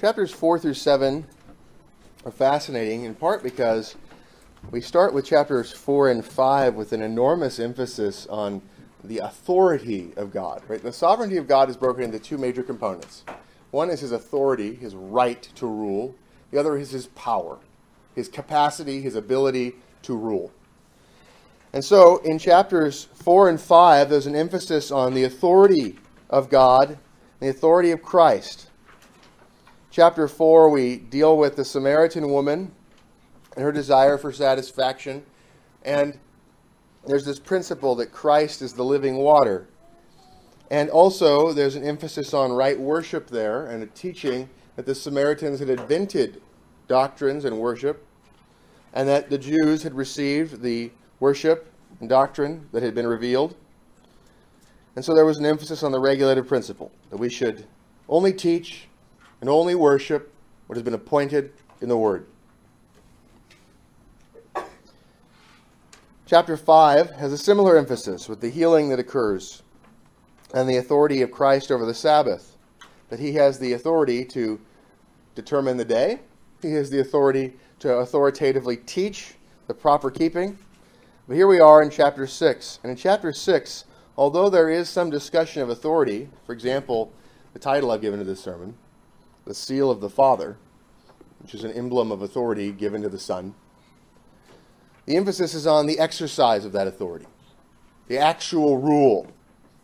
Chapters 4 through 7 are fascinating in part because we start with chapters 4 and 5 with an enormous emphasis on the authority of God. Right? The sovereignty of God is broken into two major components. One is his authority, his right to rule. The other is his power, his capacity, his ability to rule. And so in chapters 4 and 5, there's an emphasis on the authority of God, the authority of Christ. Chapter 4, we deal with the Samaritan woman and her desire for satisfaction. And there's this principle that Christ is the living water. And also, there's an emphasis on right worship there and a teaching that the Samaritans had invented doctrines and worship, and that the Jews had received the worship and doctrine that had been revealed. And so there was an emphasis on the regulative principle that we should only teach and only worship what has been appointed in the Word. Chapter 5 has a similar emphasis with the healing that occurs and the authority of Christ over the Sabbath. That he has the authority to determine the day, he has the authority to authoritatively teach the proper keeping. But here we are in chapter 6. And in chapter 6, although there is some discussion of authority, for example, the title I've given to this sermon, the seal of the Father, which is an emblem of authority given to the Son, the emphasis is on the exercise of that authority, the actual rule,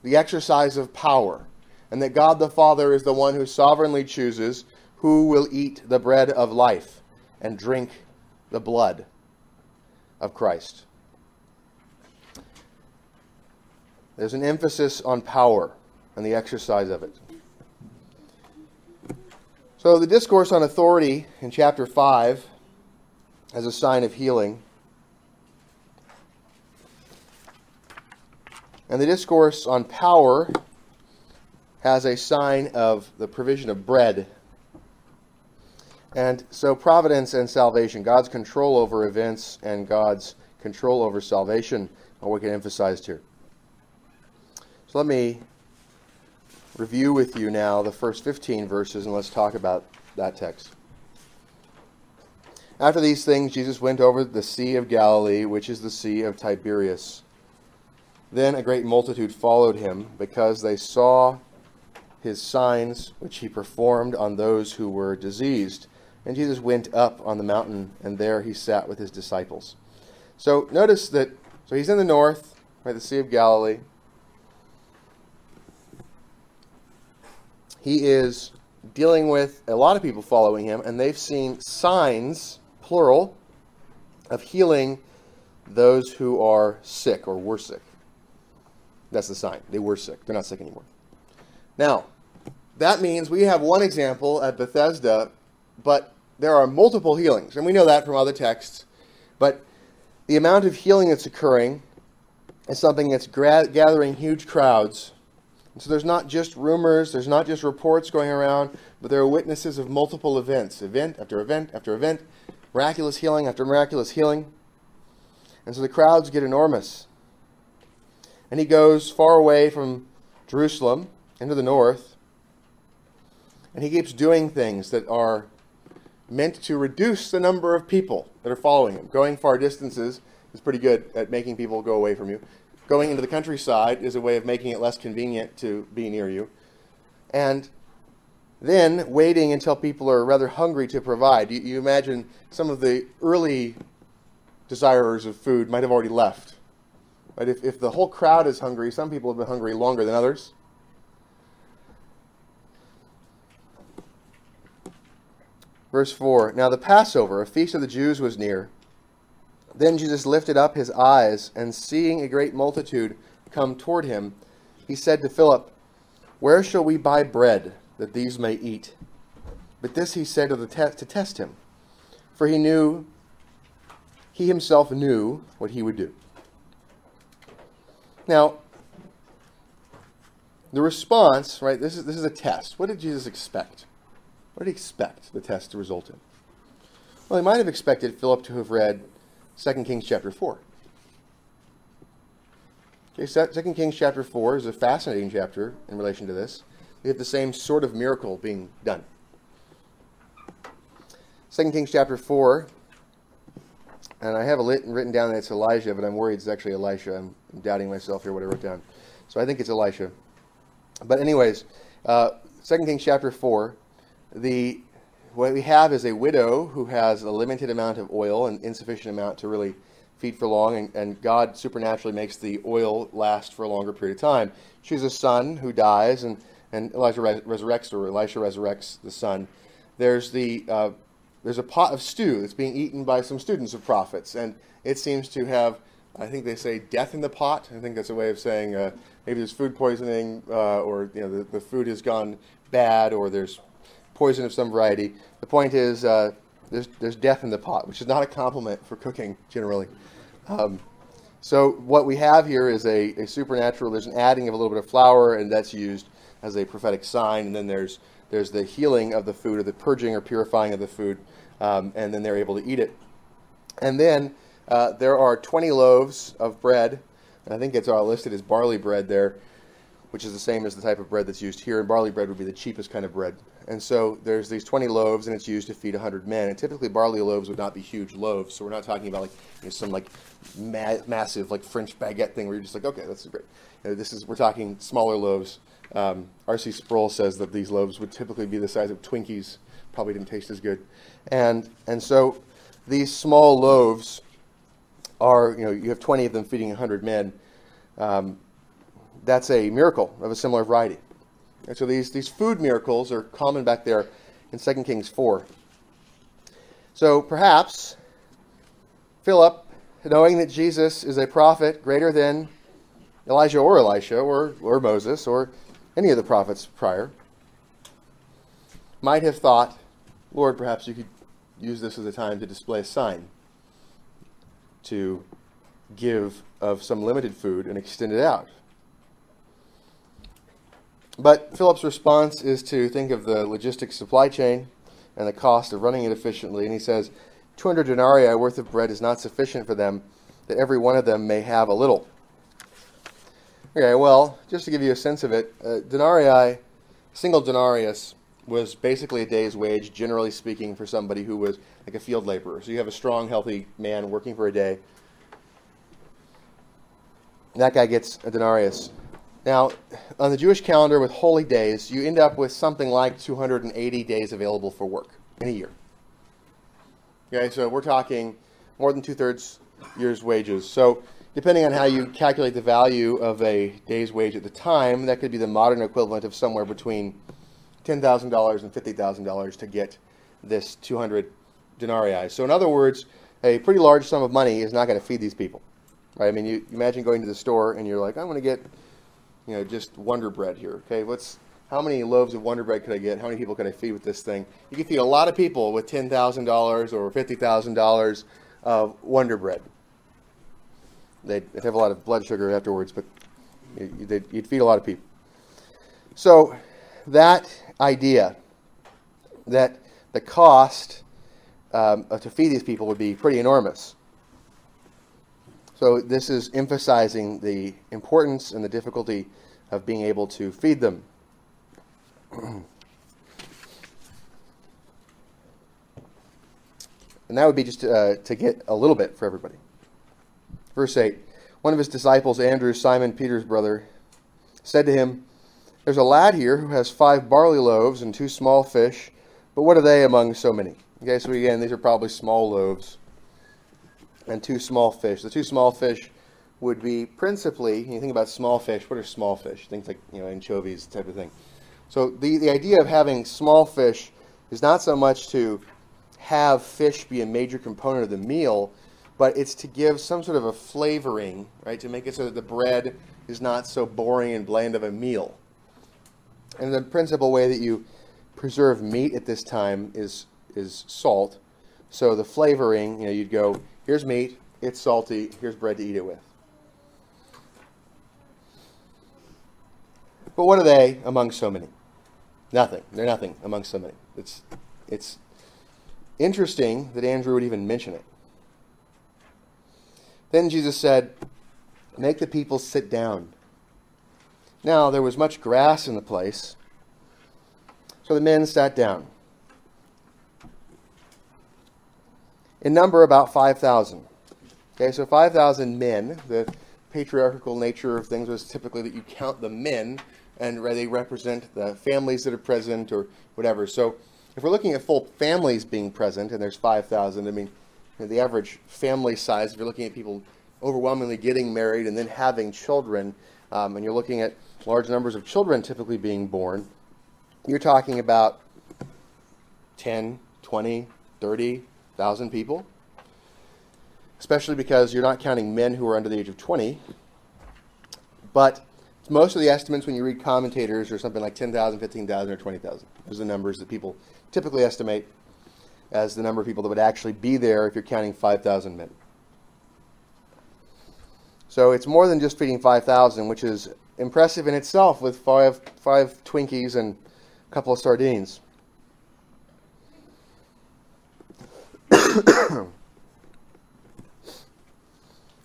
the exercise of power, and that God the Father is the one who sovereignly chooses who will eat the bread of life and drink the blood of Christ. There's an emphasis on power and the exercise of it. So, the discourse on authority in chapter 5 as a sign of healing And the discourse on power has a sign of the provision of bread. And so, providence and salvation, God's control over events and God's control over salvation, are what get emphasized here. So, let me review with you now the first 15 verses and let's talk about that text. After these things, Jesus went over the Sea of Galilee, which is the Sea of Tiberias. Then a great multitude followed him because they saw his signs which he performed on those who were diseased. And Jesus went up on the mountain, and there he sat with his disciples. So notice that, so he's in the north, by the Sea of Galilee. He is dealing with a lot of people following him, and they've seen signs, plural, of healing those who are sick or were sick. That's the sign. They were sick. They're not sick anymore. Now, that means we have one example at Bethesda, but there are multiple healings. And we know that from other texts. But the amount of healing that's occurring is something that's gra- gathering huge crowds. So there's not just rumors, there's not just reports going around, but there are witnesses of multiple events, event after event after event, miraculous healing after miraculous healing. And so the crowds get enormous and he goes far away from Jerusalem into the north, and he keeps doing things that are meant to reduce the number of people that are following him. Going far distances is pretty good at making people go away from you. Going into the countryside is a way of making it less convenient to be near you. And then waiting until people are rather hungry to provide. You, you imagine some of the early desirers of food might have already left Right? If, if the whole crowd is hungry, some people have been hungry longer than others. Verse 4 Now the Passover, a feast of the Jews, was near. Then Jesus lifted up his eyes, and seeing a great multitude come toward him, he said to Philip, Where shall we buy bread that these may eat? But this he said to, te- to test him, for he knew, he himself knew what he would do. Now, the response, right, this is, this is a test. What did Jesus expect? What did he expect the test to result in? Well, he might have expected Philip to have read 2 Kings chapter 4. Okay, 2 Kings chapter 4 is a fascinating chapter in relation to this. We have the same sort of miracle being done. 2 Kings chapter 4, and I have it written down that it's Elijah, but I'm worried it's actually Elisha. I'm doubting myself here what I wrote down. So I think it's Elisha. But anyways, uh, 2 Kings chapter 4, the what we have is a widow who has a limited amount of oil and insufficient amount to really feed for long, and, and God supernaturally makes the oil last for a longer period of time. She has a son who dies, and, and Elijah res- resurrects, or Elisha resurrects the son. There's the uh, there's a pot of stew that's being eaten by some students of prophets, and it seems to have, I think they say, death in the pot. I think that's a way of saying uh, maybe there's food poisoning, uh, or you know the, the food has gone bad, or there's poison of some variety. The point is, uh, there's, there's death in the pot, which is not a compliment for cooking generally. Um, so what we have here is a, a, supernatural. There's an adding of a little bit of flour, and that's used as a prophetic sign. And then there's there's the healing of the food, or the purging or purifying of the food, um, and then they're able to eat it. And then uh, there are 20 loaves of bread. And I think it's all listed as barley bread there, which is the same as the type of bread that's used here. And barley bread would be the cheapest kind of bread. And so there's these 20 loaves, and it's used to feed 100 men. And typically, barley loaves would not be huge loaves. So we're not talking about like you know, some like ma- massive like French baguette thing where you're just like, okay, that's great. You know, this is we're talking smaller loaves. Um, R.C. Sproul says that these loaves would typically be the size of Twinkies. Probably didn't taste as good. And and so these small loaves are you know you have 20 of them feeding 100 men. Um, that's a miracle of a similar variety. And so these, these food miracles are common back there in 2 Kings 4. So perhaps Philip, knowing that Jesus is a prophet greater than Elijah or Elisha or, or Moses or any of the prophets prior, might have thought, Lord, perhaps you could use this as a time to display a sign, to give of some limited food and extend it out. But Philip's response is to think of the logistics supply chain and the cost of running it efficiently. And he says, 200 denarii worth of bread is not sufficient for them, that every one of them may have a little. Okay, well, just to give you a sense of it, uh, denarii, single denarius, was basically a day's wage, generally speaking, for somebody who was like a field laborer. So you have a strong, healthy man working for a day. That guy gets a denarius. Now, on the Jewish calendar with holy days, you end up with something like 280 days available for work in a year. Okay, so we're talking more than two thirds year's wages. So, depending on how you calculate the value of a day's wage at the time, that could be the modern equivalent of somewhere between $10,000 and $50,000 to get this 200 denarii. So, in other words, a pretty large sum of money is not going to feed these people. Right? I mean, you imagine going to the store and you're like, I'm going to get you know, just Wonder Bread here. Okay, what's how many loaves of Wonder Bread could I get? How many people could I feed with this thing? You can feed a lot of people with ten thousand dollars or fifty thousand dollars of Wonder Bread. They'd, have a lot of blood sugar afterwards, but you'd feed a lot of people. So that idea that the cost um, to feed these people would be pretty enormous so this is emphasizing the importance and the difficulty of being able to feed them. and that would be just uh, to get a little bit for everybody. Verse 8 One of his disciples, Andrew, Simon Peter's brother, said to him, There's a lad here who has five barley loaves and two small fish, but what are they among so many? Okay, so again, these are probably small loaves and two small fish. The two small fish would be principally, you think about small fish, what are small fish? Things like, you know, anchovies type of thing. So the, the idea of having small fish is not so much to have fish be a major component of the meal, but it's to give some sort of a flavoring, right, to make it so that the bread is not so boring and bland of a meal. And the principal way that you preserve meat at this time is is salt. So the flavoring, you know, you'd go Here's meat. It's salty. Here's bread to eat it with. But what are they among so many? Nothing. They're nothing among so many. It's, it's interesting that Andrew would even mention it. Then Jesus said, Make the people sit down. Now there was much grass in the place, so the men sat down. In number, about 5,000. Okay, so 5,000 men. The patriarchal nature of things was typically that you count the men and they represent the families that are present or whatever. So if we're looking at full families being present and there's 5,000, I mean, the average family size, if you're looking at people overwhelmingly getting married and then having children, um, and you're looking at large numbers of children typically being born, you're talking about 10, 20, 30,000 people. Especially because you're not counting men who are under the age of 20. But most of the estimates when you read commentators are something like 10,000, 15,000, or 20,000. Those are the numbers that people typically estimate as the number of people that would actually be there if you're counting 5,000 men. So it's more than just feeding 5,000, which is impressive in itself with five, five Twinkies and a couple of sardines.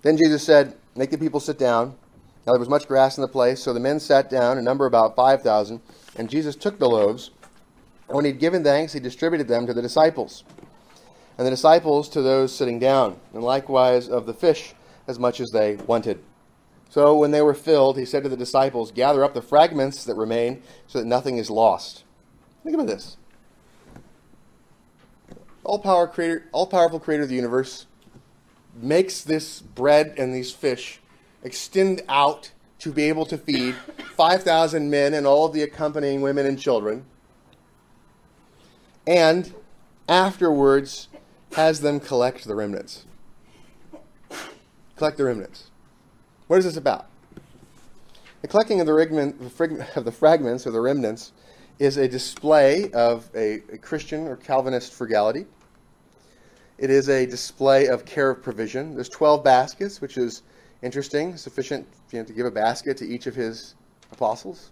Then Jesus said, Make the people sit down. Now there was much grass in the place, so the men sat down, a number about 5,000. And Jesus took the loaves, and when he had given thanks, he distributed them to the disciples, and the disciples to those sitting down, and likewise of the fish as much as they wanted. So when they were filled, he said to the disciples, Gather up the fragments that remain, so that nothing is lost. Think about this. All power creator, all powerful creator of the universe makes this bread and these fish extend out to be able to feed 5,000 men and all of the accompanying women and children. And afterwards has them collect the remnants. Collect the remnants. What is this about? The collecting of the, of the fragments or the remnants is a display of a, a Christian or Calvinist frugality. It is a display of care of provision. There's 12 baskets, which is interesting, sufficient you know, to give a basket to each of his apostles.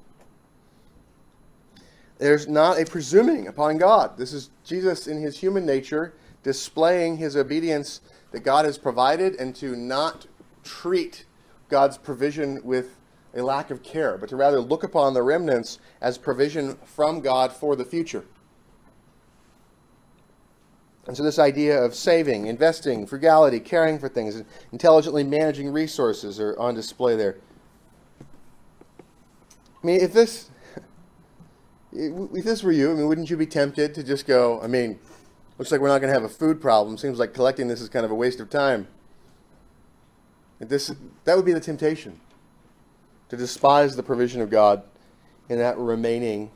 There's not a presuming upon God. This is Jesus in his human nature displaying his obedience that God has provided and to not treat God's provision with a lack of care, but to rather look upon the remnants as provision from God for the future. And so, this idea of saving, investing, frugality, caring for things, intelligently managing resources are on display there. I mean, if this, if this were you, I mean, wouldn't you be tempted to just go, I mean, looks like we're not going to have a food problem. Seems like collecting this is kind of a waste of time. This, that would be the temptation to despise the provision of God in that remaining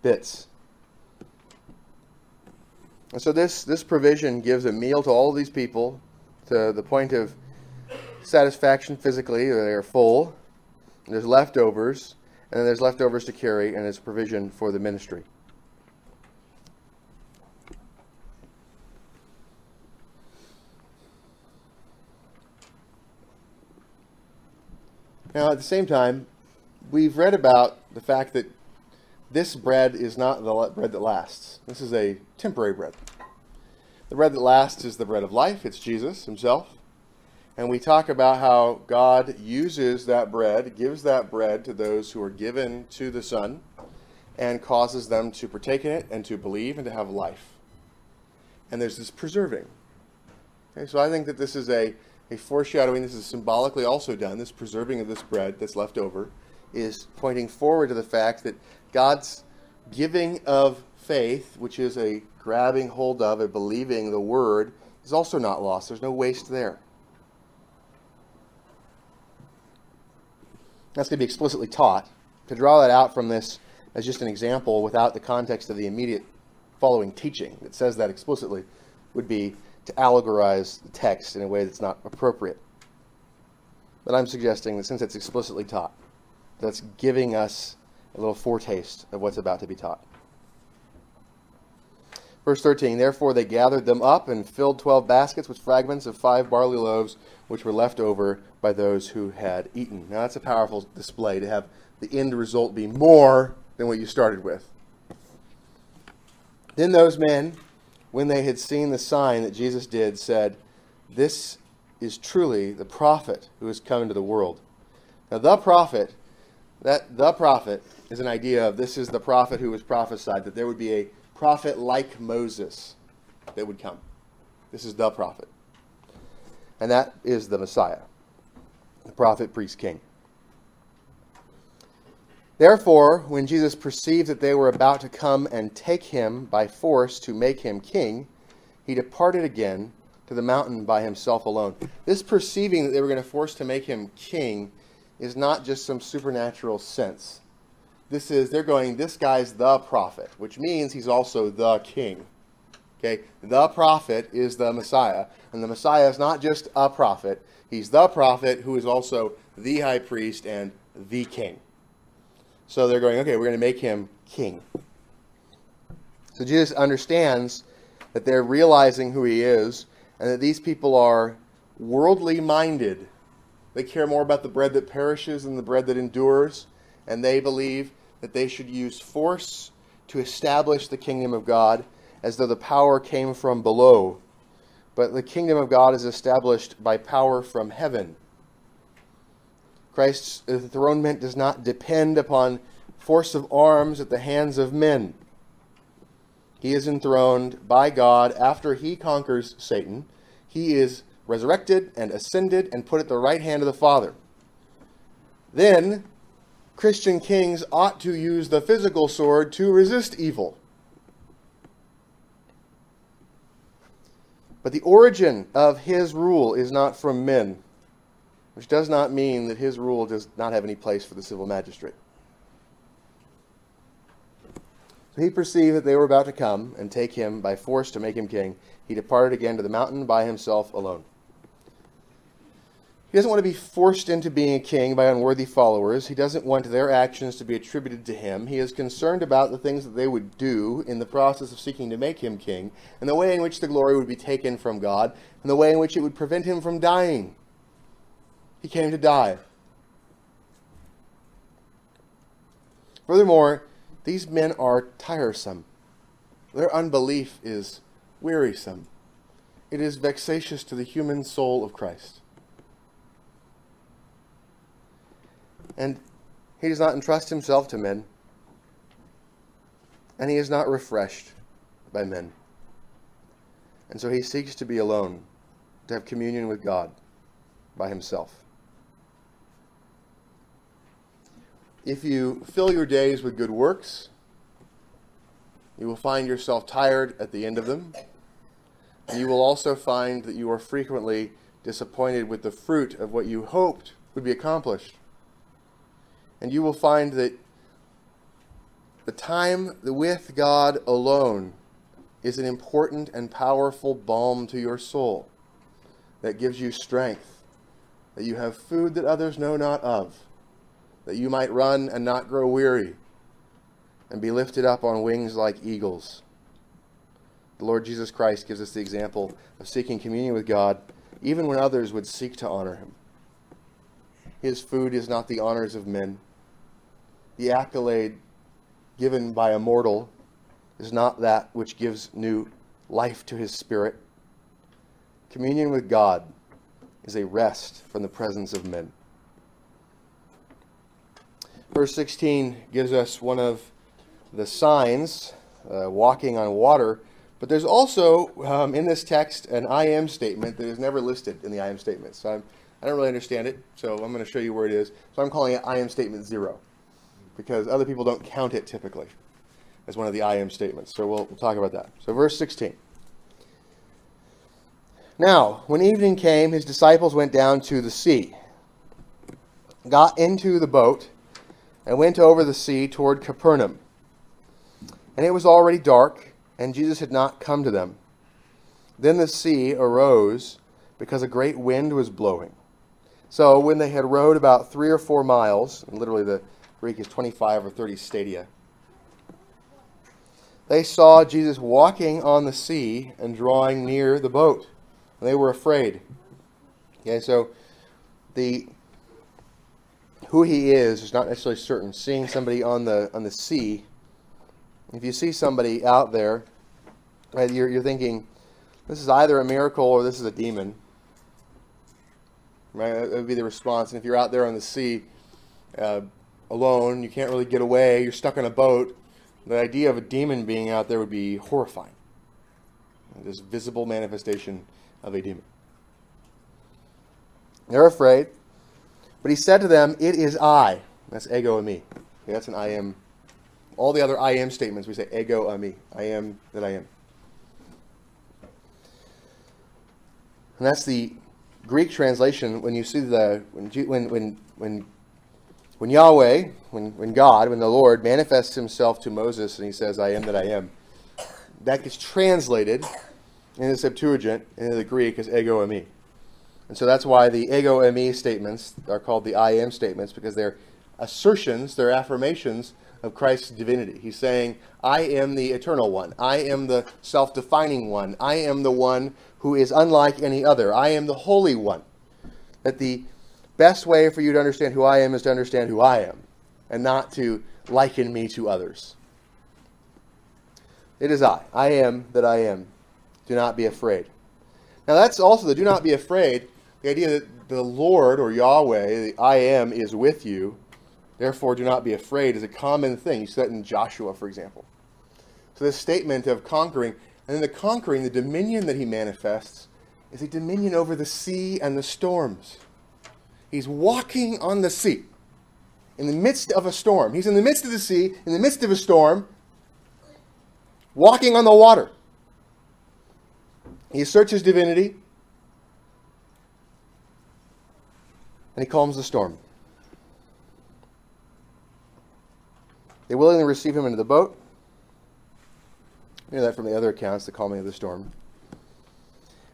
bits. And so this, this provision gives a meal to all these people to the point of satisfaction physically. They're full. There's leftovers. And then there's leftovers to carry, and it's provision for the ministry. Now, at the same time, we've read about the fact that this bread is not the bread that lasts. This is a temporary bread. The bread that lasts is the bread of life. It's Jesus himself. And we talk about how God uses that bread, gives that bread to those who are given to the Son, and causes them to partake in it and to believe and to have life. And there's this preserving. Okay, so I think that this is a, a foreshadowing. This is symbolically also done. This preserving of this bread that's left over is pointing forward to the fact that God's giving of faith, which is a grabbing hold of, a believing the word, is also not lost. There's no waste there. That's going to be explicitly taught. To draw that out from this as just an example without the context of the immediate following teaching that says that explicitly would be to allegorize the text in a way that's not appropriate. But I'm suggesting that since it's explicitly taught, that's giving us a little foretaste of what's about to be taught. Verse 13 Therefore they gathered them up and filled twelve baskets with fragments of five barley loaves, which were left over by those who had eaten. Now that's a powerful display to have the end result be more than what you started with. Then those men, when they had seen the sign that Jesus did, said, This is truly the prophet who has come into the world. Now, the prophet, that the prophet is an idea of this is the prophet who was prophesied, that there would be a prophet like Moses that would come. This is the prophet. And that is the Messiah, the prophet, priest, king. Therefore, when Jesus perceived that they were about to come and take him by force to make him king, he departed again to the mountain by himself alone. This perceiving that they were going to force to make him king is not just some supernatural sense. This is, they're going, this guy's the prophet, which means he's also the king. Okay? The prophet is the Messiah. And the Messiah is not just a prophet, he's the prophet who is also the high priest and the king. So they're going, okay, we're going to make him king. So Jesus understands that they're realizing who he is and that these people are worldly minded. They care more about the bread that perishes than the bread that endures, and they believe that they should use force to establish the kingdom of God as though the power came from below. But the kingdom of God is established by power from heaven. Christ's enthronement does not depend upon force of arms at the hands of men. He is enthroned by God after he conquers Satan. He is resurrected and ascended and put at the right hand of the Father. Then, Christian kings ought to use the physical sword to resist evil. But the origin of his rule is not from men which does not mean that his rule does not have any place for the civil magistrate. So he perceived that they were about to come and take him by force to make him king. He departed again to the mountain by himself alone. He doesn't want to be forced into being a king by unworthy followers. He doesn't want their actions to be attributed to him. He is concerned about the things that they would do in the process of seeking to make him king, and the way in which the glory would be taken from God, and the way in which it would prevent him from dying. He came to die. Furthermore, these men are tiresome. Their unbelief is wearisome. It is vexatious to the human soul of Christ. And he does not entrust himself to men, and he is not refreshed by men. And so he seeks to be alone, to have communion with God by himself. If you fill your days with good works, you will find yourself tired at the end of them. And you will also find that you are frequently disappointed with the fruit of what you hoped would be accomplished. And you will find that the time with God alone is an important and powerful balm to your soul that gives you strength, that you have food that others know not of that you might run and not grow weary, and be lifted up on wings like eagles. The Lord Jesus Christ gives us the example of seeking communion with God, even when others would seek to honor him. His food is not the honors of men. The accolade given by a mortal is not that which gives new life to his spirit. Communion with God is a rest from the presence of men. Verse 16 gives us one of the signs, uh, walking on water. But there's also um, in this text an I am statement that is never listed in the I am statement. So I'm, I do not really understand it. So I'm going to show you where it is. So I'm calling it I am statement zero because other people don't count it typically as one of the I am statements. So we'll, we'll talk about that. So verse 16. Now, when evening came, his disciples went down to the sea, got into the boat and went over the sea toward Capernaum. And it was already dark, and Jesus had not come to them. Then the sea arose because a great wind was blowing. So when they had rowed about three or four miles, literally the Greek is 25 or 30 stadia, they saw Jesus walking on the sea and drawing near the boat. And they were afraid. Okay, so the who he is is not necessarily certain. Seeing somebody on the on the sea, if you see somebody out there, right, you're, you're thinking, this is either a miracle or this is a demon. Right, that would be the response. And if you're out there on the sea, uh, alone, you can't really get away, you're stuck on a boat. The idea of a demon being out there would be horrifying. this visible manifestation of a demon. They're afraid. But he said to them, It is I. That's ego eimi. Okay, that's an I am. All the other I am statements, we say ego eimi. I am that I am. And that's the Greek translation when you see the when when when when, when Yahweh, when, when God, when the Lord manifests himself to Moses and he says, I am that I am, that gets translated in the Septuagint into the Greek as ego eimi. And so that's why the ego eimi statements are called the I am statements because they're assertions, they're affirmations of Christ's divinity. He's saying, I am the eternal one. I am the self defining one. I am the one who is unlike any other. I am the holy one. That the best way for you to understand who I am is to understand who I am and not to liken me to others. It is I. I am that I am. Do not be afraid. Now, that's also the do not be afraid the idea that the Lord or Yahweh, the I am, is with you, therefore do not be afraid, is a common thing. You see that in Joshua, for example. So, this statement of conquering, and then the conquering, the dominion that he manifests, is a dominion over the sea and the storms. He's walking on the sea in the midst of a storm. He's in the midst of the sea, in the midst of a storm, walking on the water. He asserts his divinity. and he calms the storm. They willingly receive him into the boat. You know that from the other accounts, the calming of the storm.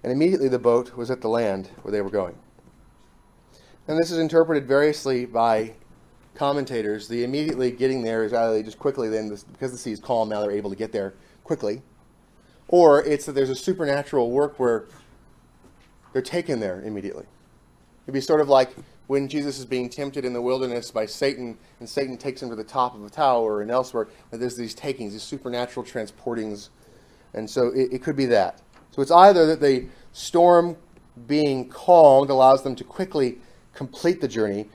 And immediately the boat was at the land where they were going. And this is interpreted variously by commentators. The immediately getting there is either they just quickly, then because the sea is calm, now they're able to get there quickly. Or it's that there's a supernatural work where they're taken there immediately. It'd be sort of like when Jesus is being tempted in the wilderness by Satan, and Satan takes him to the top of a tower and elsewhere, there's these takings, these supernatural transportings. And so it, it could be that. So it's either that the storm being calmed allows them to quickly complete the journey,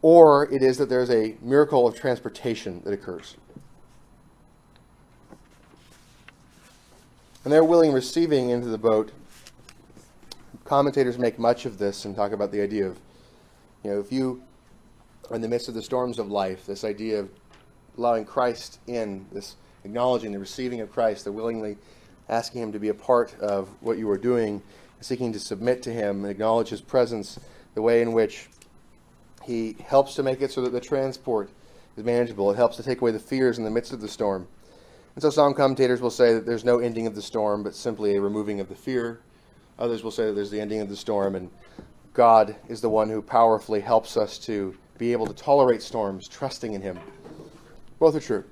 or it is that there's a miracle of transportation that occurs. And they're willing receiving into the boat. Commentators make much of this and talk about the idea of you know, if you are in the midst of the storms of life, this idea of allowing Christ in, this acknowledging the receiving of Christ, the willingly asking Him to be a part of what you are doing, seeking to submit to Him and acknowledge His presence, the way in which He helps to make it so that the transport is manageable. It helps to take away the fears in the midst of the storm. And so some commentators will say that there's no ending of the storm, but simply a removing of the fear. Others will say that there's the ending of the storm and God is the one who powerfully helps us to be able to tolerate storms, trusting in Him. Both are true.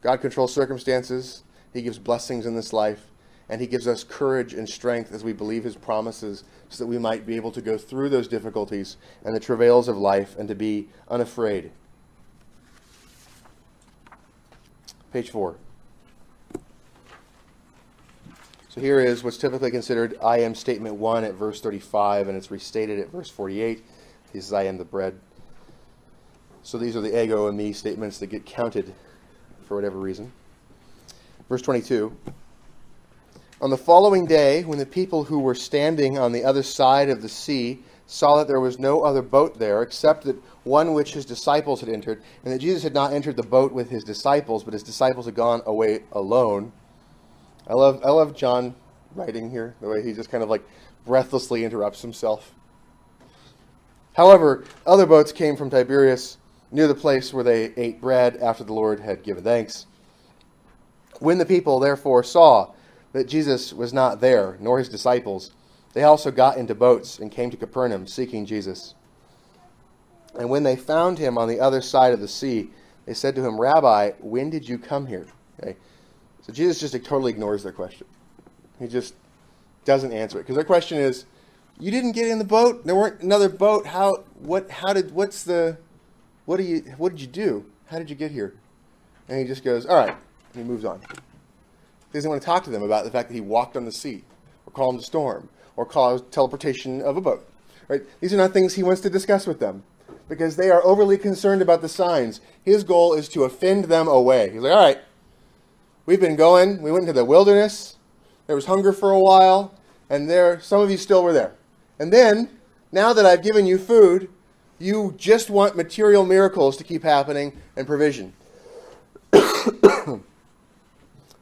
God controls circumstances, He gives blessings in this life, and He gives us courage and strength as we believe His promises so that we might be able to go through those difficulties and the travails of life and to be unafraid. Page 4. So here is what's typically considered I am statement 1 at verse 35, and it's restated at verse 48. He says, I am the bread. So these are the ego eimi statements that get counted for whatever reason. Verse 22. On the following day, when the people who were standing on the other side of the sea saw that there was no other boat there except that one which his disciples had entered, and that Jesus had not entered the boat with his disciples, but his disciples had gone away alone, I love I love John writing here, the way he just kind of like breathlessly interrupts himself. However, other boats came from Tiberias near the place where they ate bread after the Lord had given thanks. When the people therefore saw that Jesus was not there, nor his disciples, they also got into boats and came to Capernaum seeking Jesus. And when they found him on the other side of the sea, they said to him, Rabbi, when did you come here? Okay. So Jesus just totally ignores their question. He just doesn't answer it because their question is, "You didn't get in the boat. There weren't another boat. How? What? How did? What's the? What do you? What did you do? How did you get here?" And he just goes, "All right," and he moves on. He doesn't want to talk to them about the fact that he walked on the sea, or calmed a storm, or caused teleportation of a boat. Right? These are not things he wants to discuss with them because they are overly concerned about the signs. His goal is to offend them away. He's like, "All right." We've been going, we went into the wilderness, there was hunger for a while, and there some of you still were there. And then, now that I've given you food, you just want material miracles to keep happening and provision.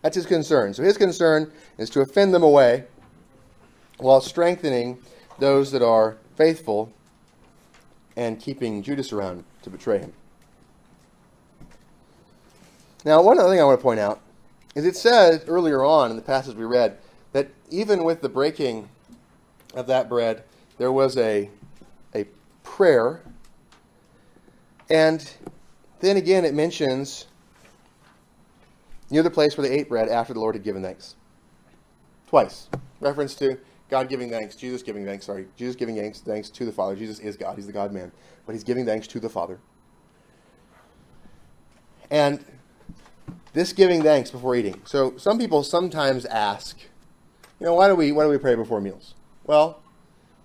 That's his concern. So his concern is to offend them away while strengthening those that are faithful and keeping Judas around to betray him. Now, one other thing I want to point out is it says earlier on in the passage we read that even with the breaking of that bread, there was a, a prayer. And then again, it mentions near the place where they ate bread after the Lord had given thanks. Twice. Reference to God giving thanks, Jesus giving thanks, sorry, Jesus giving thanks, thanks to the Father. Jesus is God, he's the God man, but he's giving thanks to the Father. And this giving thanks before eating. So some people sometimes ask, you know, why do we why do we pray before meals? Well,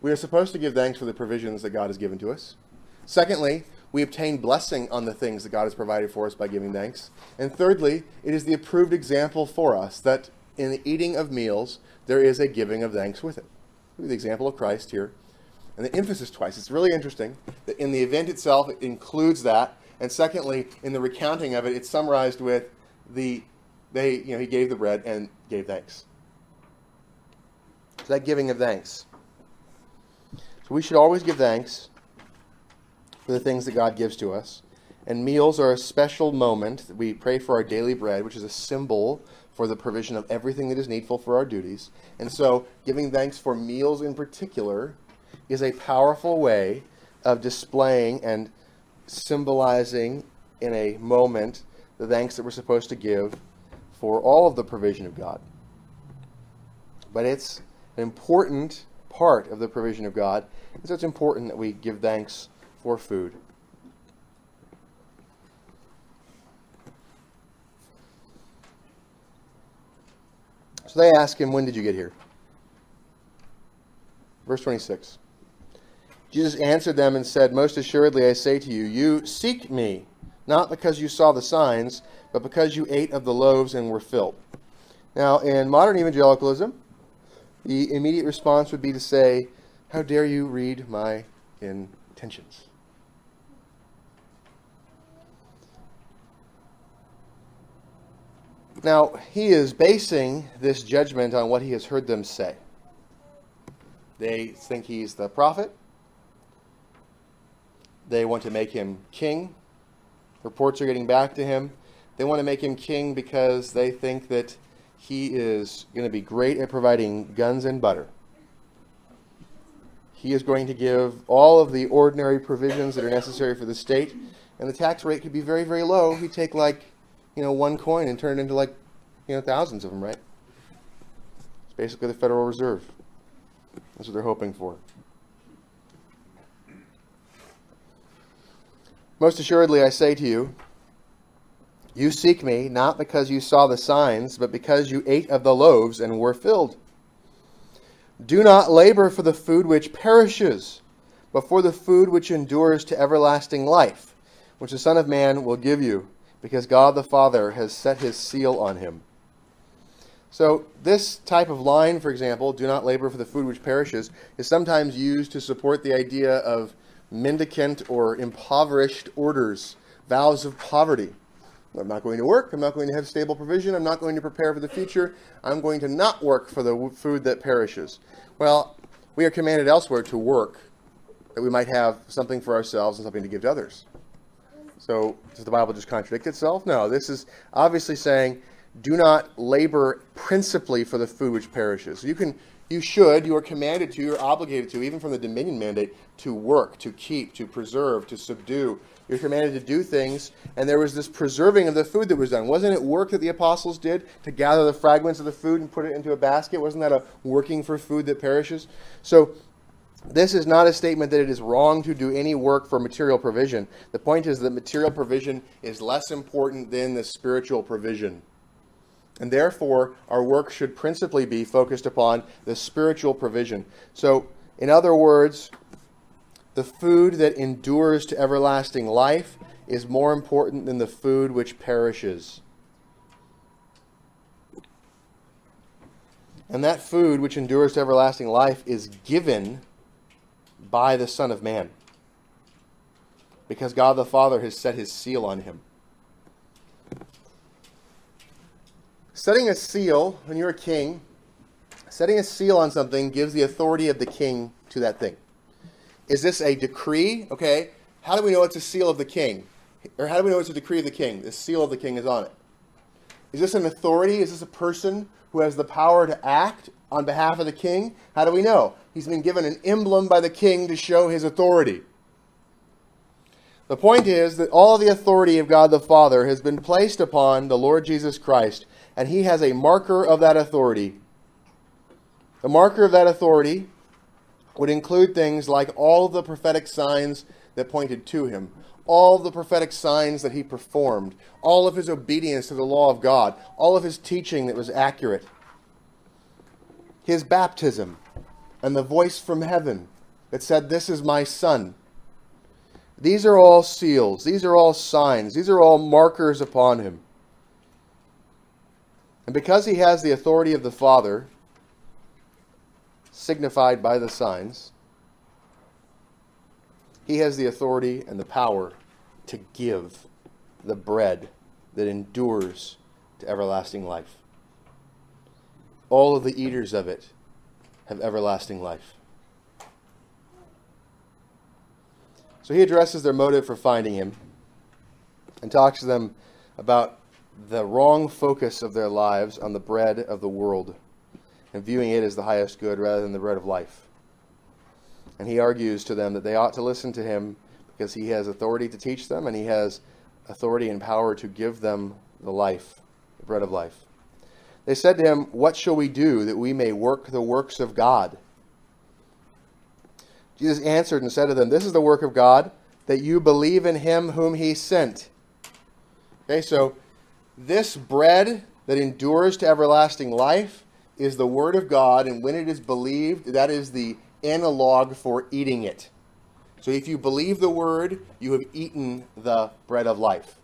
we are supposed to give thanks for the provisions that God has given to us. Secondly, we obtain blessing on the things that God has provided for us by giving thanks. And thirdly, it is the approved example for us that in the eating of meals, there is a giving of thanks with it. The example of Christ here. And the emphasis twice. It's really interesting that in the event itself, it includes that. And secondly, in the recounting of it, it's summarized with the they, you know, he gave the bread and gave thanks. So that giving of thanks. So we should always give thanks for the things that God gives to us. And meals are a special moment. We pray for our daily bread, which is a symbol for the provision of everything that is needful for our duties. And so, giving thanks for meals in particular is a powerful way of displaying and symbolizing in a moment the thanks that we're supposed to give for all of the provision of God. But it's an important part of the provision of God, and so it's important that we give thanks food. So they ask him, When did you get here? Verse 26. Jesus answered them and said, Most assuredly I say to you, you seek me, not because you saw the signs, but because you ate of the loaves and were filled. Now, in modern evangelicalism, the immediate response would be to say, How dare you read my intentions? Now, he is basing this judgment on what he has heard them say. They think he's the prophet. They want to make him king. Reports are getting back to him. They want to make him king because they think that he is going to be great at providing guns and butter. He is going to give all of the ordinary provisions that are necessary for the state, and the tax rate could be very, very low. He'd take like you know, one coin and turn it into like, you know, thousands of them, right? It's basically the Federal Reserve. That's what they're hoping for. Most assuredly, I say to you, you seek me not because you saw the signs, but because you ate of the loaves and were filled. Do not labor for the food which perishes, but for the food which endures to everlasting life, which the Son of Man will give you because God the Father has set his seal on him. So, this type of line, for example, do not labor for the food which perishes, is sometimes used to support the idea of mendicant or impoverished orders, vows of poverty. I'm not going to work. I'm not going to have stable provision. I'm not going to prepare for the future. I'm going to not work for the food that perishes. Well, we are commanded elsewhere to work that we might have something for ourselves and something to give to others. So does the Bible just contradict itself? No, this is obviously saying do not labor principally for the food which perishes. You can you should, you are commanded to, you're obligated to, even from the dominion mandate, to work, to keep, to preserve, to subdue. You're commanded to do things, and there was this preserving of the food that was done. Wasn't it work that the apostles did to gather the fragments of the food and put it into a basket? Wasn't that a working for food that perishes? So this is not a statement that it is wrong to do any work for material provision. The point is that material provision is less important than the spiritual provision. And therefore, our work should principally be focused upon the spiritual provision. So, in other words, the food that endures to everlasting life is more important than the food which perishes. And that food which endures to everlasting life is given by the Son of Man. Because God the Father has set his seal on him. Setting a seal, when you're a king, setting a seal on something gives the authority of the king to that thing. Is this a decree? Okay. How do we know it's a seal of the king? Or how do we know it's a decree of the king? The seal of the king is on it. Is this an authority? Is this a person who has the power to act on behalf of the king? How do we know? He's been given an emblem by the king to show his authority. The point is that all the authority of God the Father has been placed upon the Lord Jesus Christ, and he has a marker of that authority. The marker of that authority would include things like all of the prophetic signs that pointed to him, all of the prophetic signs that he performed, all of his obedience to the law of God, all of his teaching that was accurate, his baptism, and the voice from heaven that said, This is my son. These are all seals, these are all signs, these are all markers upon him. And because he has the authority of the Father, signified by the signs, he has the authority and the power to give the bread that endures to everlasting life. All of the eaters of it have everlasting life. So he addresses their motive for finding him and talks to them about the wrong focus of their lives on the bread of the world and viewing it as the highest good rather than the bread of life. And he argues to them that they ought to listen to him because he has authority to teach them and he has authority and power to give them the life, the bread of life. They said to him, What shall we do that we may work the works of God? Jesus answered and said to them, This is the work of God, that you believe in him whom he sent. Okay, so this bread that endures to everlasting life is the word of God, and when it is believed, that is the analog for eating it. So if you believe the word, you have eaten the bread of life.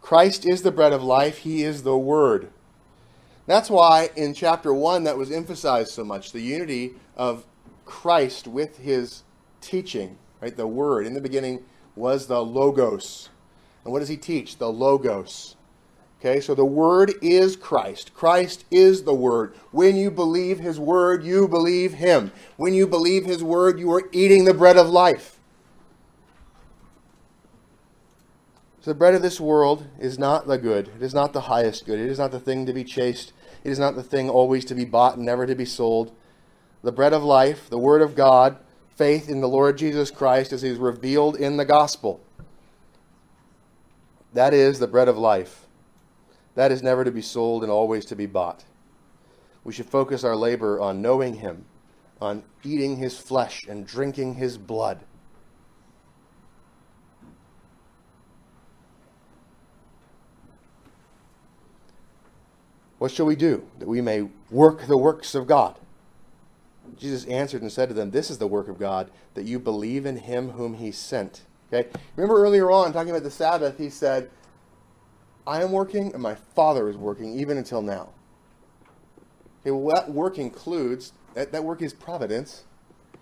Christ is the bread of life, he is the word. That's why in chapter 1 that was emphasized so much the unity of Christ with his teaching, right? The word in the beginning was the logos. And what does he teach? The logos. Okay, so the Word is Christ. Christ is the Word. When you believe His Word, you believe Him. When you believe His Word, you are eating the bread of life. The bread of this world is not the good. It is not the highest good. It is not the thing to be chased. It is not the thing always to be bought and never to be sold. The bread of life, the Word of God, faith in the Lord Jesus Christ as He is revealed in the gospel. That is the bread of life. That is never to be sold and always to be bought. We should focus our labor on knowing Him, on eating His flesh and drinking His blood. What shall we do that we may work the works of God? Jesus answered and said to them, This is the work of God, that you believe in him whom he sent. Okay? Remember earlier on, talking about the Sabbath, he said, I am working and my Father is working even until now. Okay, well, that work includes, that, that work is providence,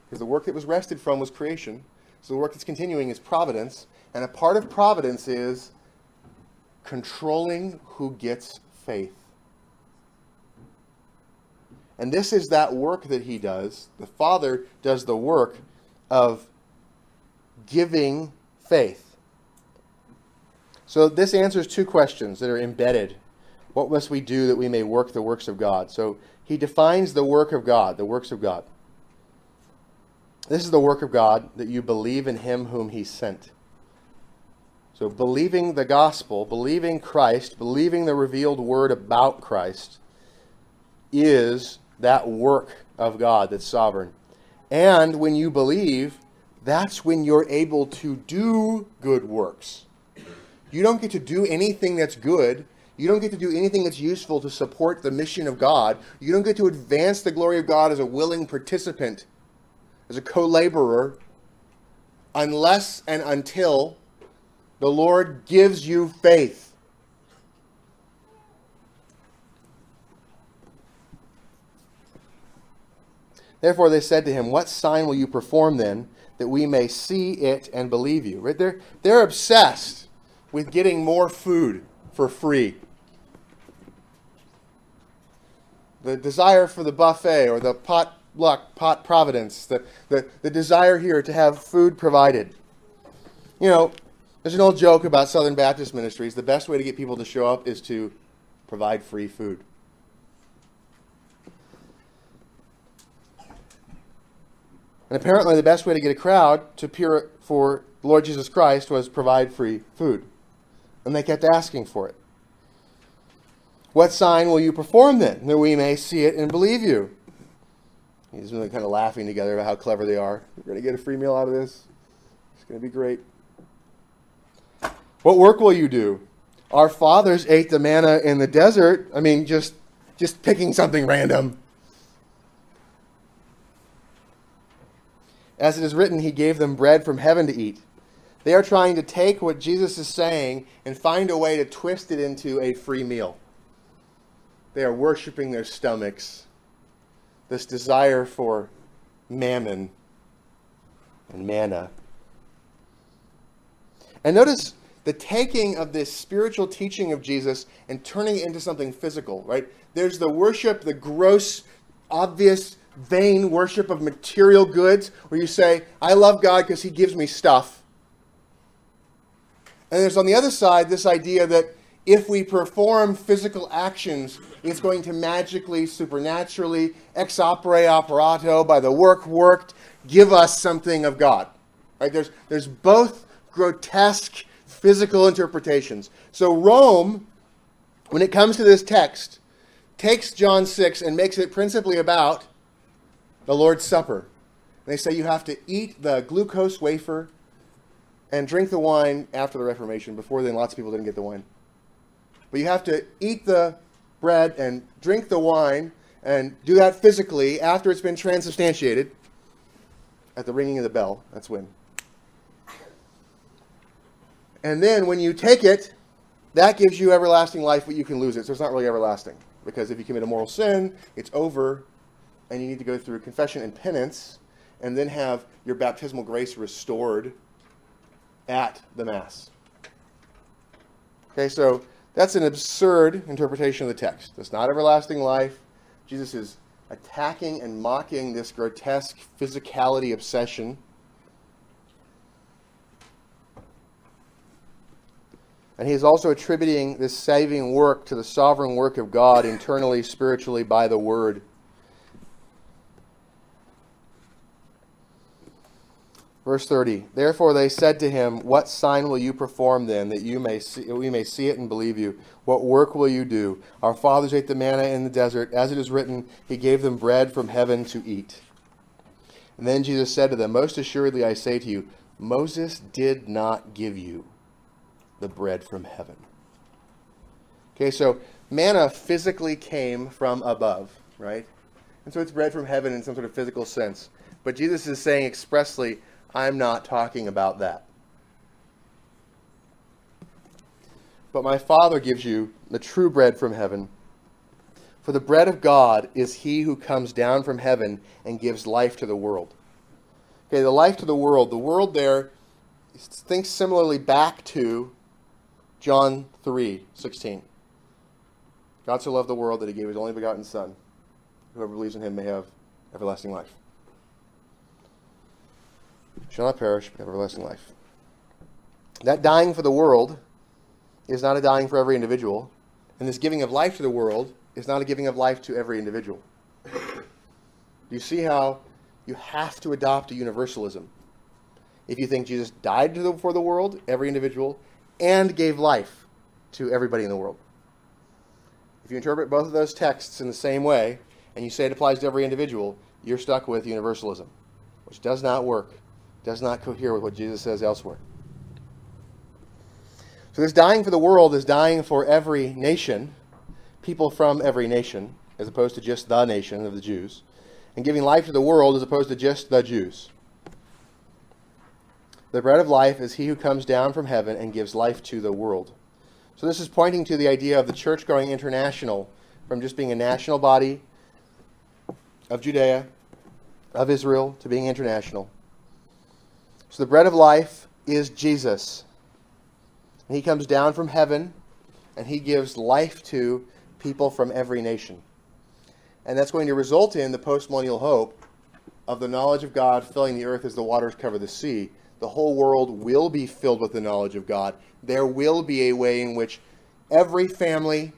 because the work that was rested from was creation. So the work that's continuing is providence. And a part of providence is controlling who gets faith. And this is that work that he does. The Father does the work of giving faith. So this answers two questions that are embedded. What must we do that we may work the works of God? So he defines the work of God, the works of God. This is the work of God that you believe in him whom he sent. So believing the gospel, believing Christ, believing the revealed word about Christ is that work of God that's sovereign. And when you believe, that's when you're able to do good works. You don't get to do anything that's good. You don't get to do anything that's useful to support the mission of God. You don't get to advance the glory of God as a willing participant, as a co laborer, unless and until the Lord gives you faith. Therefore they said to him, What sign will you perform then, that we may see it and believe you? Right? They're, they're obsessed with getting more food for free. The desire for the buffet or the pot luck, pot providence, the, the, the desire here to have food provided. You know, there's an old joke about Southern Baptist ministries. The best way to get people to show up is to provide free food. And apparently, the best way to get a crowd to appear for Lord Jesus Christ was provide free food. And they kept asking for it. What sign will you perform then, that we may see it and believe you? He's really kind of laughing together about how clever they are. We're going to get a free meal out of this. It's going to be great. What work will you do? Our fathers ate the manna in the desert. I mean, just just picking something random. As it is written, he gave them bread from heaven to eat. They are trying to take what Jesus is saying and find a way to twist it into a free meal. They are worshiping their stomachs, this desire for mammon and manna. And notice the taking of this spiritual teaching of Jesus and turning it into something physical, right? There's the worship, the gross, obvious vain worship of material goods where you say, I love God because he gives me stuff. And there's on the other side this idea that if we perform physical actions, it's going to magically, supernaturally, ex opere operato, by the work worked, give us something of God. Right? There's, there's both grotesque physical interpretations. So Rome, when it comes to this text, takes John 6 and makes it principally about the Lord's Supper. They say you have to eat the glucose wafer and drink the wine after the Reformation. Before then, lots of people didn't get the wine. But you have to eat the bread and drink the wine and do that physically after it's been transubstantiated at the ringing of the bell. That's when. And then when you take it, that gives you everlasting life, but you can lose it. So it's not really everlasting. Because if you commit a moral sin, it's over and you need to go through confession and penance and then have your baptismal grace restored at the Mass. Okay, so that's an absurd interpretation of the text. That's not everlasting life. Jesus is attacking and mocking this grotesque physicality obsession. And he is also attributing this saving work to the sovereign work of God internally, spiritually, by the Word. Verse 30. Therefore they said to him, What sign will you perform then, that you may see, we may see it and believe you? What work will you do? Our fathers ate the manna in the desert. As it is written, He gave them bread from heaven to eat. And then Jesus said to them, Most assuredly I say to you, Moses did not give you the bread from heaven. Okay, so manna physically came from above, right? And so it's bread from heaven in some sort of physical sense. But Jesus is saying expressly, I'm not talking about that. But my Father gives you the true bread from heaven. For the bread of God is he who comes down from heaven and gives life to the world. Okay, the life to the world. The world there thinks similarly back to John 3 16. God so loved the world that he gave his only begotten Son. Whoever believes in him may have everlasting life shall not perish, but everlasting life. That dying for the world is not a dying for every individual, and this giving of life to the world is not a giving of life to every individual. Do you see how you have to adopt a universalism? If you think Jesus died for the world, every individual, and gave life to everybody in the world. If you interpret both of those texts in the same way, and you say it applies to every individual, you're stuck with universalism, which does not work does not cohere with what Jesus says elsewhere. So, this dying for the world is dying for every nation, people from every nation, as opposed to just the nation of the Jews, and giving life to the world as opposed to just the Jews. The bread of life is he who comes down from heaven and gives life to the world. So, this is pointing to the idea of the church going international from just being a national body of Judea of Israel to being international. So the bread of life is Jesus. He comes down from heaven and he gives life to people from every nation. And that's going to result in the postmillennial hope of the knowledge of God filling the earth as the waters cover the sea. The whole world will be filled with the knowledge of God. There will be a way in which every family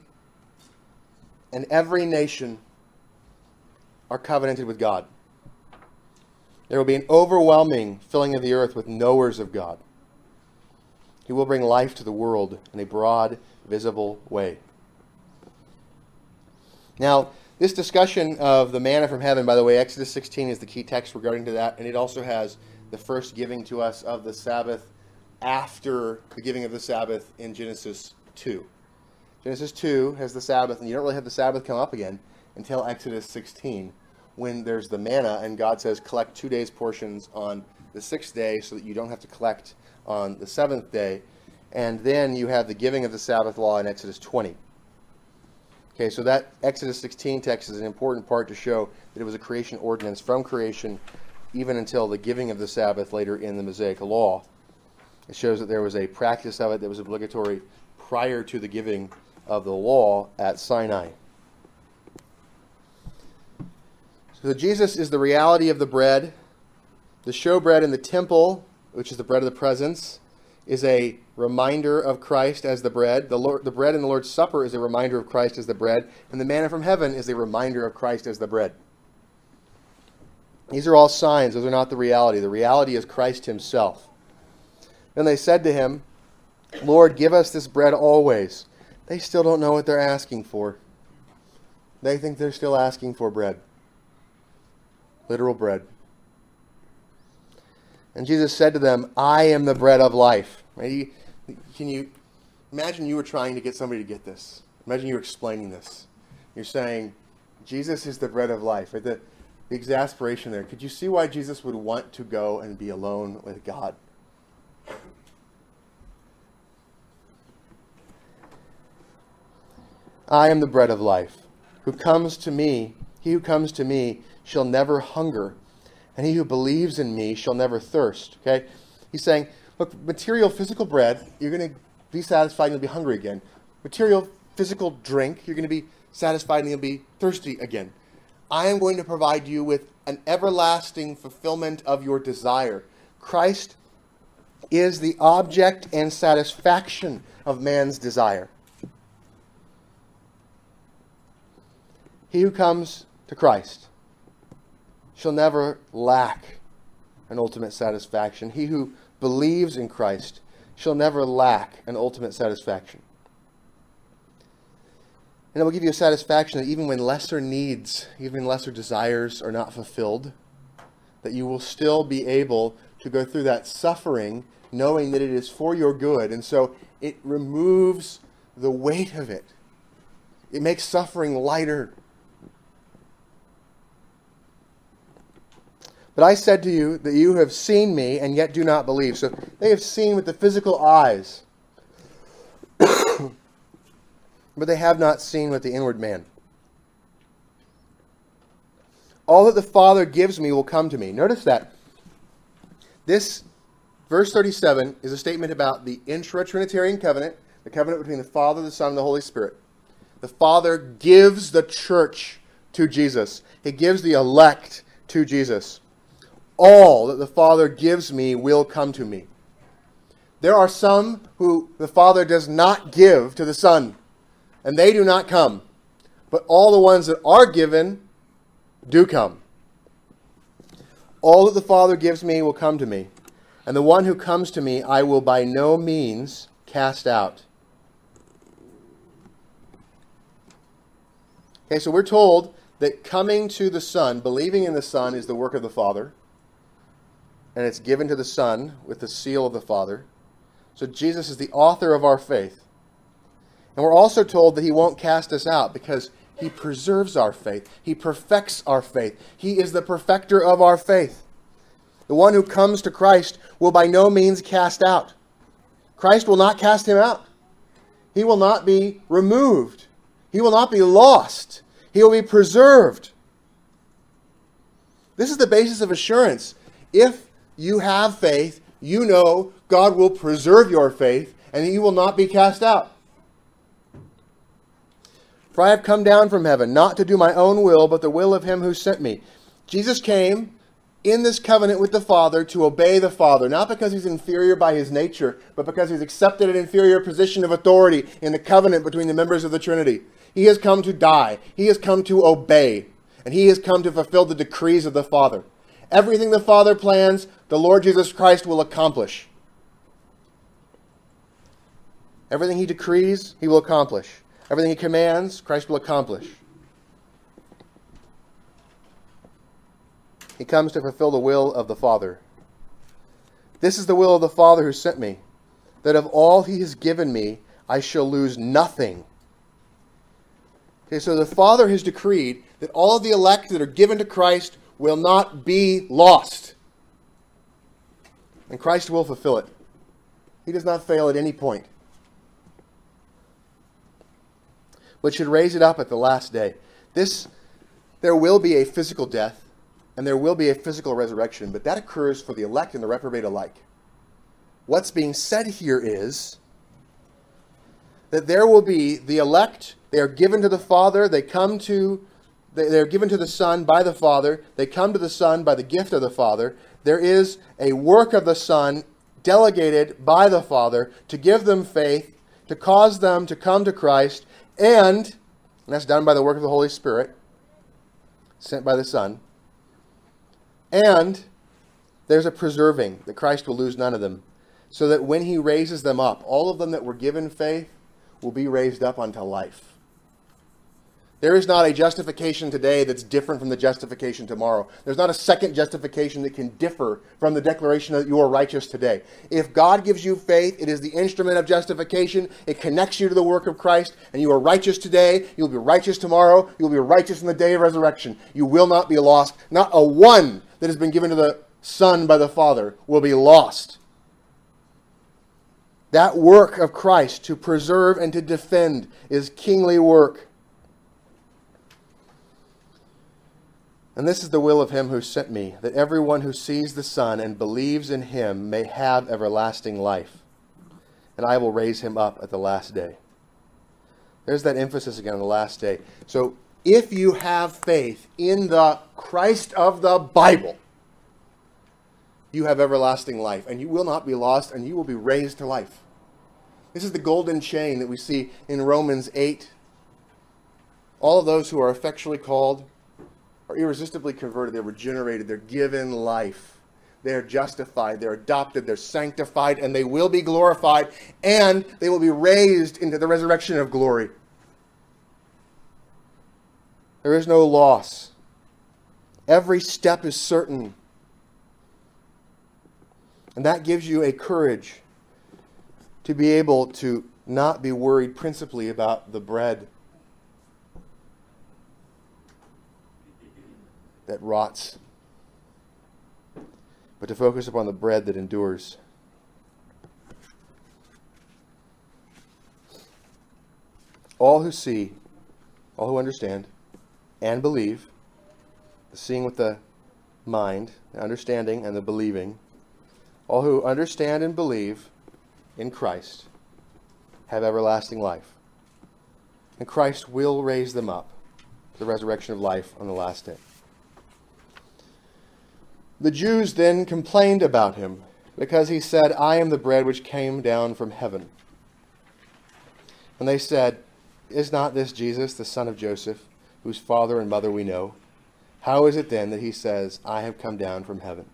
and every nation are covenanted with God. There will be an overwhelming filling of the earth with knowers of God. He will bring life to the world in a broad, visible way. Now, this discussion of the manna from heaven, by the way, Exodus 16 is the key text regarding to that, and it also has the first giving to us of the Sabbath after the giving of the Sabbath in Genesis 2. Genesis 2 has the Sabbath, and you don't really have the Sabbath come up again until Exodus 16 when there's the manna, and God says, collect two days' portions on the sixth day so that you don't have to collect on the seventh day. And then you have the giving of the Sabbath law in Exodus 20. Okay, so that Exodus 16 text is an important part to show that it was a creation ordinance from creation even until the giving of the Sabbath later in the Mosaic law. It shows that there was a practice of it that was obligatory prior to the giving of the law at Sinai. So Jesus is the reality of the bread. The showbread in the temple, which is the bread of the presence, is a reminder of Christ as the bread. The, Lord, the bread in the Lord's Supper is a reminder of Christ as the bread. And the manna from heaven is a reminder of Christ as the bread. These are all signs. Those are not the reality. The reality is Christ himself. Then they said to him, Lord, give us this bread always. They still don't know what they're asking for. They think they're still asking for bread literal bread. And Jesus said to them, I am the bread of life. Right? Can you imagine you were trying to get somebody to get this? Imagine you were explaining this. You're saying, Jesus is the bread of life. Right? The, the exasperation there. Could you see why Jesus would want to go and be alone with God? I am the bread of life. Who comes to me, he who comes to me shall never hunger, and he who believes in me shall never thirst. Okay? He's saying, look, material physical bread, you're going to be satisfied and you'll be hungry again. Material physical drink, you're going to be satisfied and you'll be thirsty again. I am going to provide you with an everlasting fulfillment of your desire. Christ is the object and satisfaction of man's desire. He who comes to Christ shall never lack an ultimate satisfaction. He who believes in Christ shall never lack an ultimate satisfaction. And it will give you a satisfaction that even when lesser needs, even lesser desires are not fulfilled, that you will still be able to go through that suffering knowing that it is for your good. And so it removes the weight of it. It makes suffering lighter But I said to you that you have seen me and yet do not believe. So they have seen with the physical eyes, but they have not seen with the inward man. All that the Father gives me will come to me. Notice that. This, verse 37, is a statement about the intra Trinitarian covenant, the covenant between the Father, the Son, and the Holy Spirit. The Father gives the church to Jesus, He gives the elect to Jesus all that the Father gives me will come to me. There are some who the Father does not give to the Son, and they do not come. But all the ones that are given do come. All that the Father gives me will come to me, and the one who comes to me I will by no means cast out. Okay, so we're told that coming to the Son, believing in the Son, is the work of the Father and it's given to the Son with the seal of the Father. So Jesus is the author of our faith. And we're also told that he won't cast us out because he preserves our faith. He perfects our faith. He is the perfecter of our faith. The one who comes to Christ will by no means cast out. Christ will not cast him out. He will not be removed. He will not be lost. He will be preserved. This is the basis of assurance. If you have faith, you know God will preserve your faith and you will not be cast out. For I have come down from heaven, not to do my own will, but the will of him who sent me. Jesus came in this covenant with the Father to obey the Father, not because he's inferior by his nature, but because he's accepted an inferior position of authority in the covenant between the members of the Trinity. He has come to die, he has come to obey, and he has come to fulfill the decrees of the Father. Everything the Father plans, the Lord Jesus Christ will accomplish. Everything he decrees, he will accomplish. Everything he commands, Christ will accomplish. He comes to fulfill the will of the Father. This is the will of the Father who sent me, that of all he has given me, I shall lose nothing. Okay, so the Father has decreed that all of the elect that are given to Christ will not be lost. And Christ will fulfill it. He does not fail at any point. but should raise it up at the last day. This, there will be a physical death, and there will be a physical resurrection, but that occurs for the elect and the reprobate alike. What's being said here is that there will be the elect, they are given to the Father, they come to they are given to the Son by the Father. They come to the Son by the gift of the Father. There is a work of the Son delegated by the Father to give them faith, to cause them to come to Christ, and, and that's done by the work of the Holy Spirit, sent by the Son. And there's a preserving that Christ will lose none of them, so that when he raises them up, all of them that were given faith will be raised up unto life. There is not a justification today that's different from the justification tomorrow. There's not a second justification that can differ from the declaration that you are righteous today. If God gives you faith, it is the instrument of justification. It connects you to the work of Christ, and you are righteous today. You'll be righteous tomorrow. You'll be righteous in the day of resurrection. You will not be lost. Not a one that has been given to the Son by the Father will be lost. That work of Christ to preserve and to defend is kingly work. And this is the will of him who sent me, that everyone who sees the Son and believes in him may have everlasting life. And I will raise him up at the last day. There's that emphasis again on the last day. So if you have faith in the Christ of the Bible, you have everlasting life, and you will not be lost, and you will be raised to life. This is the golden chain that we see in Romans 8. All of those who are effectually called are irresistibly converted. They're regenerated. They're given life. They're justified. They're adopted. They're sanctified. And they will be glorified. And they will be raised into the resurrection of glory. There is no loss. Every step is certain. And that gives you a courage to be able to not be worried principally about the bread that rots, but to focus upon the bread that endures. All who see, all who understand and believe, the seeing with the mind, the understanding and the believing, all who understand and believe in Christ have everlasting life. And Christ will raise them up to the resurrection of life on the last day. The Jews then complained about him because he said, I am the bread which came down from heaven. And they said, Is not this Jesus, the son of Joseph, whose father and mother we know? How is it then that he says, I have come down from heaven?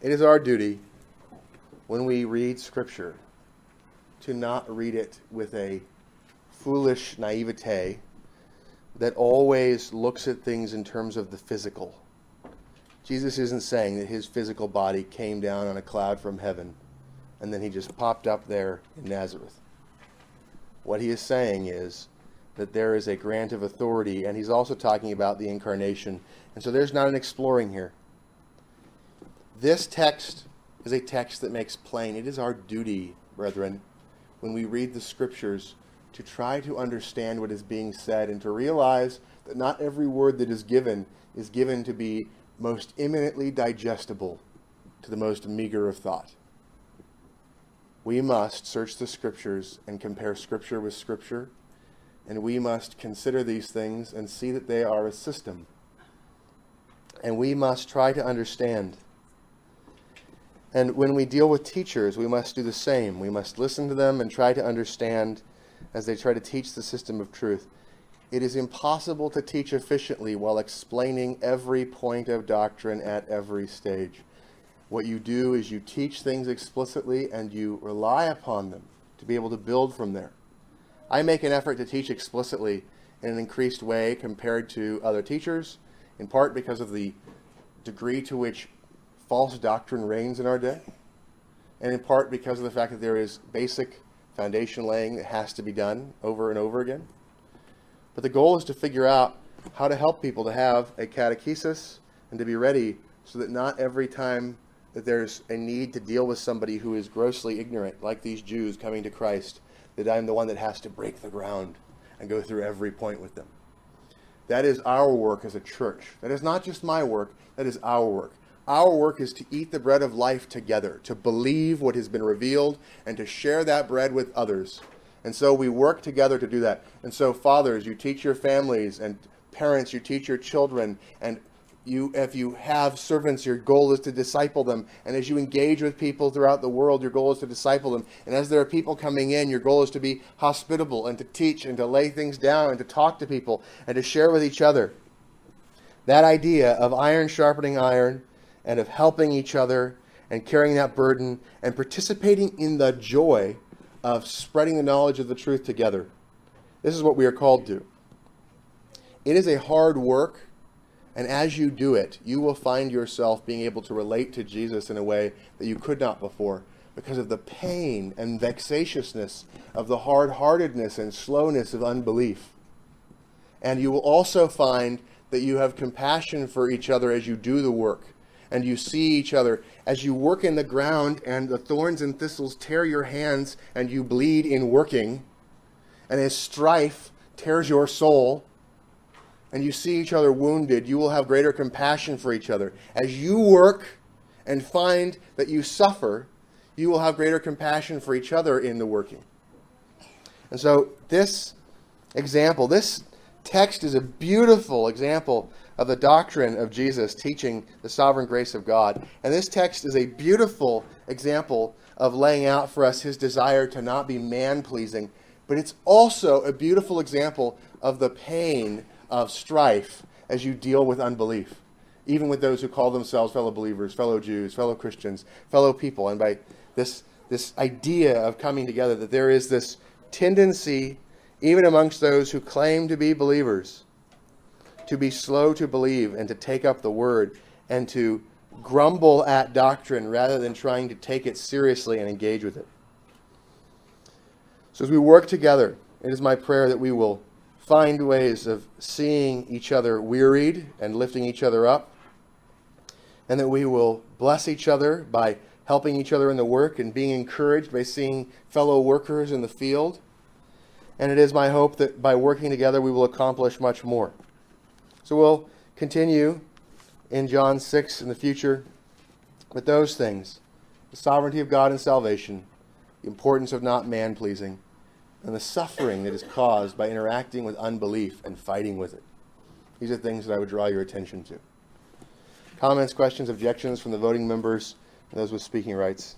It is our duty when we read Scripture to not read it with a foolish naivete that always looks at things in terms of the physical. Jesus isn't saying that his physical body came down on a cloud from heaven and then he just popped up there in Nazareth. What he is saying is that there is a grant of authority, and he's also talking about the incarnation. And so there's not an exploring here. This text is a text that makes plain. It is our duty, brethren, when we read the scriptures, to try to understand what is being said and to realize that not every word that is given is given to be most imminently digestible to the most meager of thought. We must search the scriptures and compare scripture with scripture, and we must consider these things and see that they are a system. And we must try to understand. And when we deal with teachers, we must do the same. We must listen to them and try to understand as they try to teach the system of truth. It is impossible to teach efficiently while explaining every point of doctrine at every stage. What you do is you teach things explicitly and you rely upon them to be able to build from there. I make an effort to teach explicitly in an increased way compared to other teachers, in part because of the degree to which false doctrine reigns in our day, and in part because of the fact that there is basic foundation laying that has to be done over and over again. But the goal is to figure out how to help people to have a catechesis and to be ready so that not every time that there's a need to deal with somebody who is grossly ignorant, like these Jews coming to Christ, that I'm the one that has to break the ground and go through every point with them. That is our work as a church. That is not just my work, that is our work. Our work is to eat the bread of life together, to believe what has been revealed, and to share that bread with others. And so we work together to do that. And so, fathers, you teach your families, and parents, you teach your children, and you if you have servants your goal is to disciple them and as you engage with people throughout the world your goal is to disciple them and as there are people coming in your goal is to be hospitable and to teach and to lay things down and to talk to people and to share with each other that idea of iron sharpening iron and of helping each other and carrying that burden and participating in the joy of spreading the knowledge of the truth together this is what we are called to it is a hard work and as you do it, you will find yourself being able to relate to Jesus in a way that you could not before because of the pain and vexatiousness of the hard heartedness and slowness of unbelief. And you will also find that you have compassion for each other as you do the work. And you see each other as you work in the ground, and the thorns and thistles tear your hands, and you bleed in working. And as strife tears your soul, and you see each other wounded, you will have greater compassion for each other. As you work and find that you suffer, you will have greater compassion for each other in the working. And so, this example, this text is a beautiful example of the doctrine of Jesus teaching the sovereign grace of God. And this text is a beautiful example of laying out for us his desire to not be man pleasing, but it's also a beautiful example of the pain of strife as you deal with unbelief, even with those who call themselves fellow believers, fellow Jews, fellow Christians, fellow people. And by this, this idea of coming together, that there is this tendency, even amongst those who claim to be believers, to be slow to believe and to take up the word and to grumble at doctrine rather than trying to take it seriously and engage with it. So, as we work together, it is my prayer that we will find ways of seeing each other wearied and lifting each other up, and that we will bless each other by helping each other in the work and being encouraged by seeing fellow workers in the field. And it is my hope that by working together we will accomplish much more. So we'll continue in John 6 in the future with those things the sovereignty of God and salvation, the importance of not man pleasing and the suffering that is caused by interacting with unbelief and fighting with it. These are things that I would draw your attention to. Comments, questions, objections from the voting members and those with speaking rights?